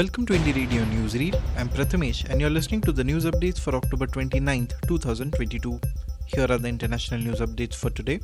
Welcome to Indie Radio Newsreel. I'm Prathamesh and you're listening to the news updates for October 29th, 2022. Here are the international news updates for today.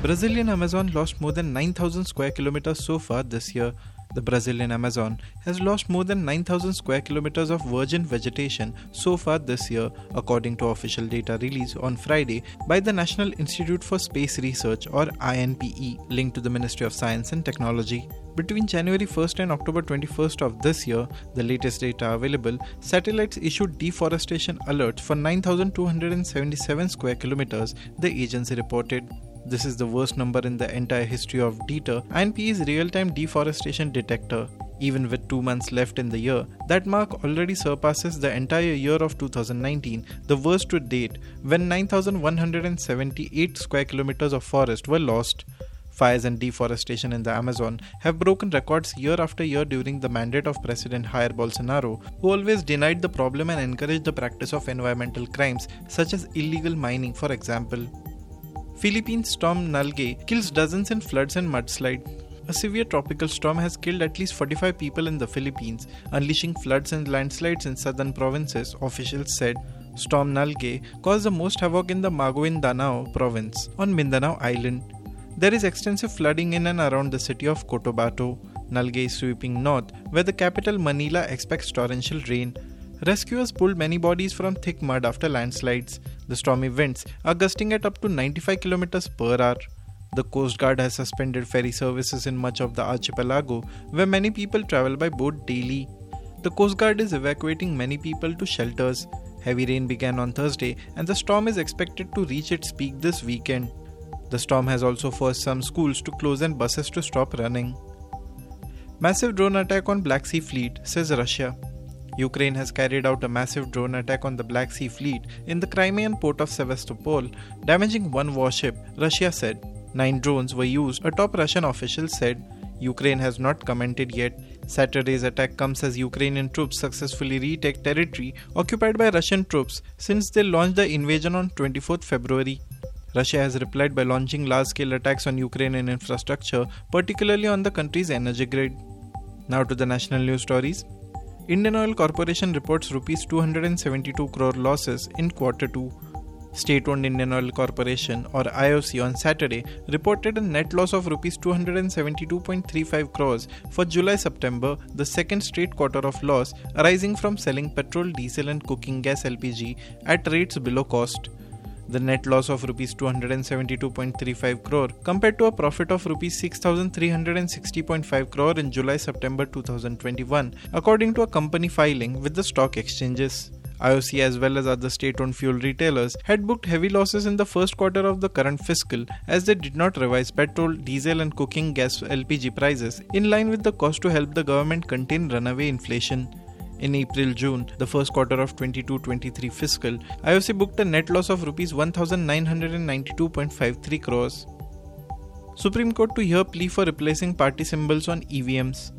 Brazilian Amazon lost more than 9,000 square kilometers so far this year, the Brazilian Amazon has lost more than 9,000 square kilometers of virgin vegetation so far this year, according to official data released on Friday by the National Institute for Space Research or INPE, linked to the Ministry of Science and Technology. Between January 1st and October 21st of this year, the latest data available, satellites issued deforestation alerts for 9,277 square kilometers, the agency reported. This is the worst number in the entire history of DETER, INPE's real-time deforestation detector. Even with two months left in the year, that mark already surpasses the entire year of 2019, the worst to date, when 9,178 square kilometers of forest were lost. Fires and deforestation in the Amazon have broken records year after year during the mandate of President Jair Bolsonaro, who always denied the problem and encouraged the practice of environmental crimes such as illegal mining, for example. Philippine storm Nalgae kills dozens in floods and mudslide. A severe tropical storm has killed at least 45 people in the Philippines, unleashing floods and landslides in southern provinces, officials said. Storm Nalgae caused the most havoc in the Maguindanao province on Mindanao Island. There is extensive flooding in and around the city of Cotabato. Nalgae is sweeping north, where the capital Manila expects torrential rain. Rescuers pulled many bodies from thick mud after landslides. The stormy winds are gusting at up to 95 km per hour. The Coast Guard has suspended ferry services in much of the archipelago, where many people travel by boat daily. The Coast Guard is evacuating many people to shelters. Heavy rain began on Thursday, and the storm is expected to reach its peak this weekend. The storm has also forced some schools to close and buses to stop running. Massive drone attack on Black Sea Fleet, says Russia. Ukraine has carried out a massive drone attack on the Black Sea Fleet in the Crimean port of Sevastopol, damaging one warship, Russia said. Nine drones were used, a top Russian official said. Ukraine has not commented yet. Saturday's attack comes as Ukrainian troops successfully retake territory occupied by Russian troops since they launched the invasion on 24 February. Russia has replied by launching large scale attacks on Ukrainian infrastructure, particularly on the country's energy grid. Now to the national news stories. Indian Oil Corporation reports rupees 272 crore losses in quarter 2. State-owned Indian Oil Corporation or IOC on Saturday reported a net loss of rupees 272.35 crores for July-September, the second straight quarter of loss arising from selling petrol, diesel and cooking gas LPG at rates below cost the net loss of rupees 272.35 crore compared to a profit of rupees 6360.5 crore in July September 2021 according to a company filing with the stock exchanges IOC as well as other state-owned fuel retailers had booked heavy losses in the first quarter of the current fiscal as they did not revise petrol, diesel and cooking gas LPG prices in line with the cost to help the government contain runaway inflation. In April June, the first quarter of 22 23 fiscal, IOC booked a net loss of Rs 1992.53 crores. Supreme Court to hear plea for replacing party symbols on EVMs.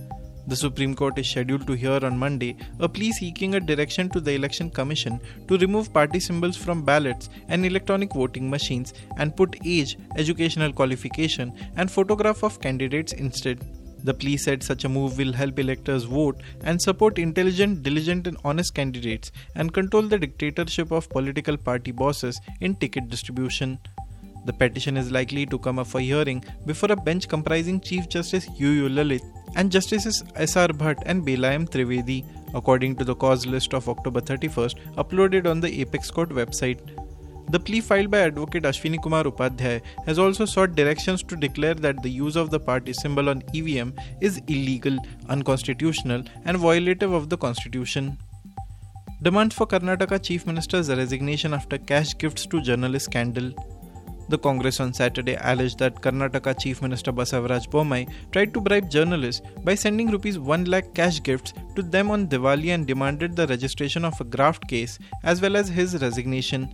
The Supreme Court is scheduled to hear on Monday a plea seeking a direction to the Election Commission to remove party symbols from ballots and electronic voting machines and put age, educational qualification, and photograph of candidates instead. The plea said such a move will help electors vote and support intelligent, diligent, and honest candidates and control the dictatorship of political party bosses in ticket distribution. The petition is likely to come up for hearing before a bench comprising Chief Justice U. U. Lalit and Justices S.R. Bhatt and Bela M. Trivedi, according to the cause list of October 31st uploaded on the Apex Court website. The plea filed by Advocate Ashwini Kumar Upadhyay has also sought directions to declare that the use of the party symbol on EVM is illegal, unconstitutional, and violative of the constitution. Demands for Karnataka Chief Minister's resignation after cash gifts to journalist scandal. The Congress on Saturday alleged that Karnataka Chief Minister Basavaraj Bommai tried to bribe journalists by sending rupees 1 lakh cash gifts to them on Diwali and demanded the registration of a graft case as well as his resignation.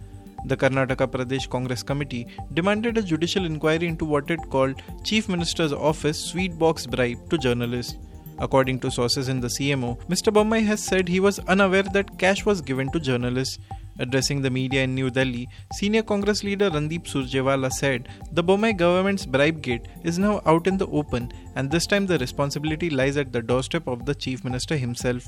The Karnataka Pradesh Congress Committee demanded a judicial inquiry into what it called Chief Minister's Office sweet box bribe to journalists. According to sources in the CMO, Mr. Bommai has said he was unaware that cash was given to journalists. Addressing the media in New Delhi, senior Congress leader Randeep Surjewala said the Bommai government's bribe gate is now out in the open and this time the responsibility lies at the doorstep of the Chief Minister himself.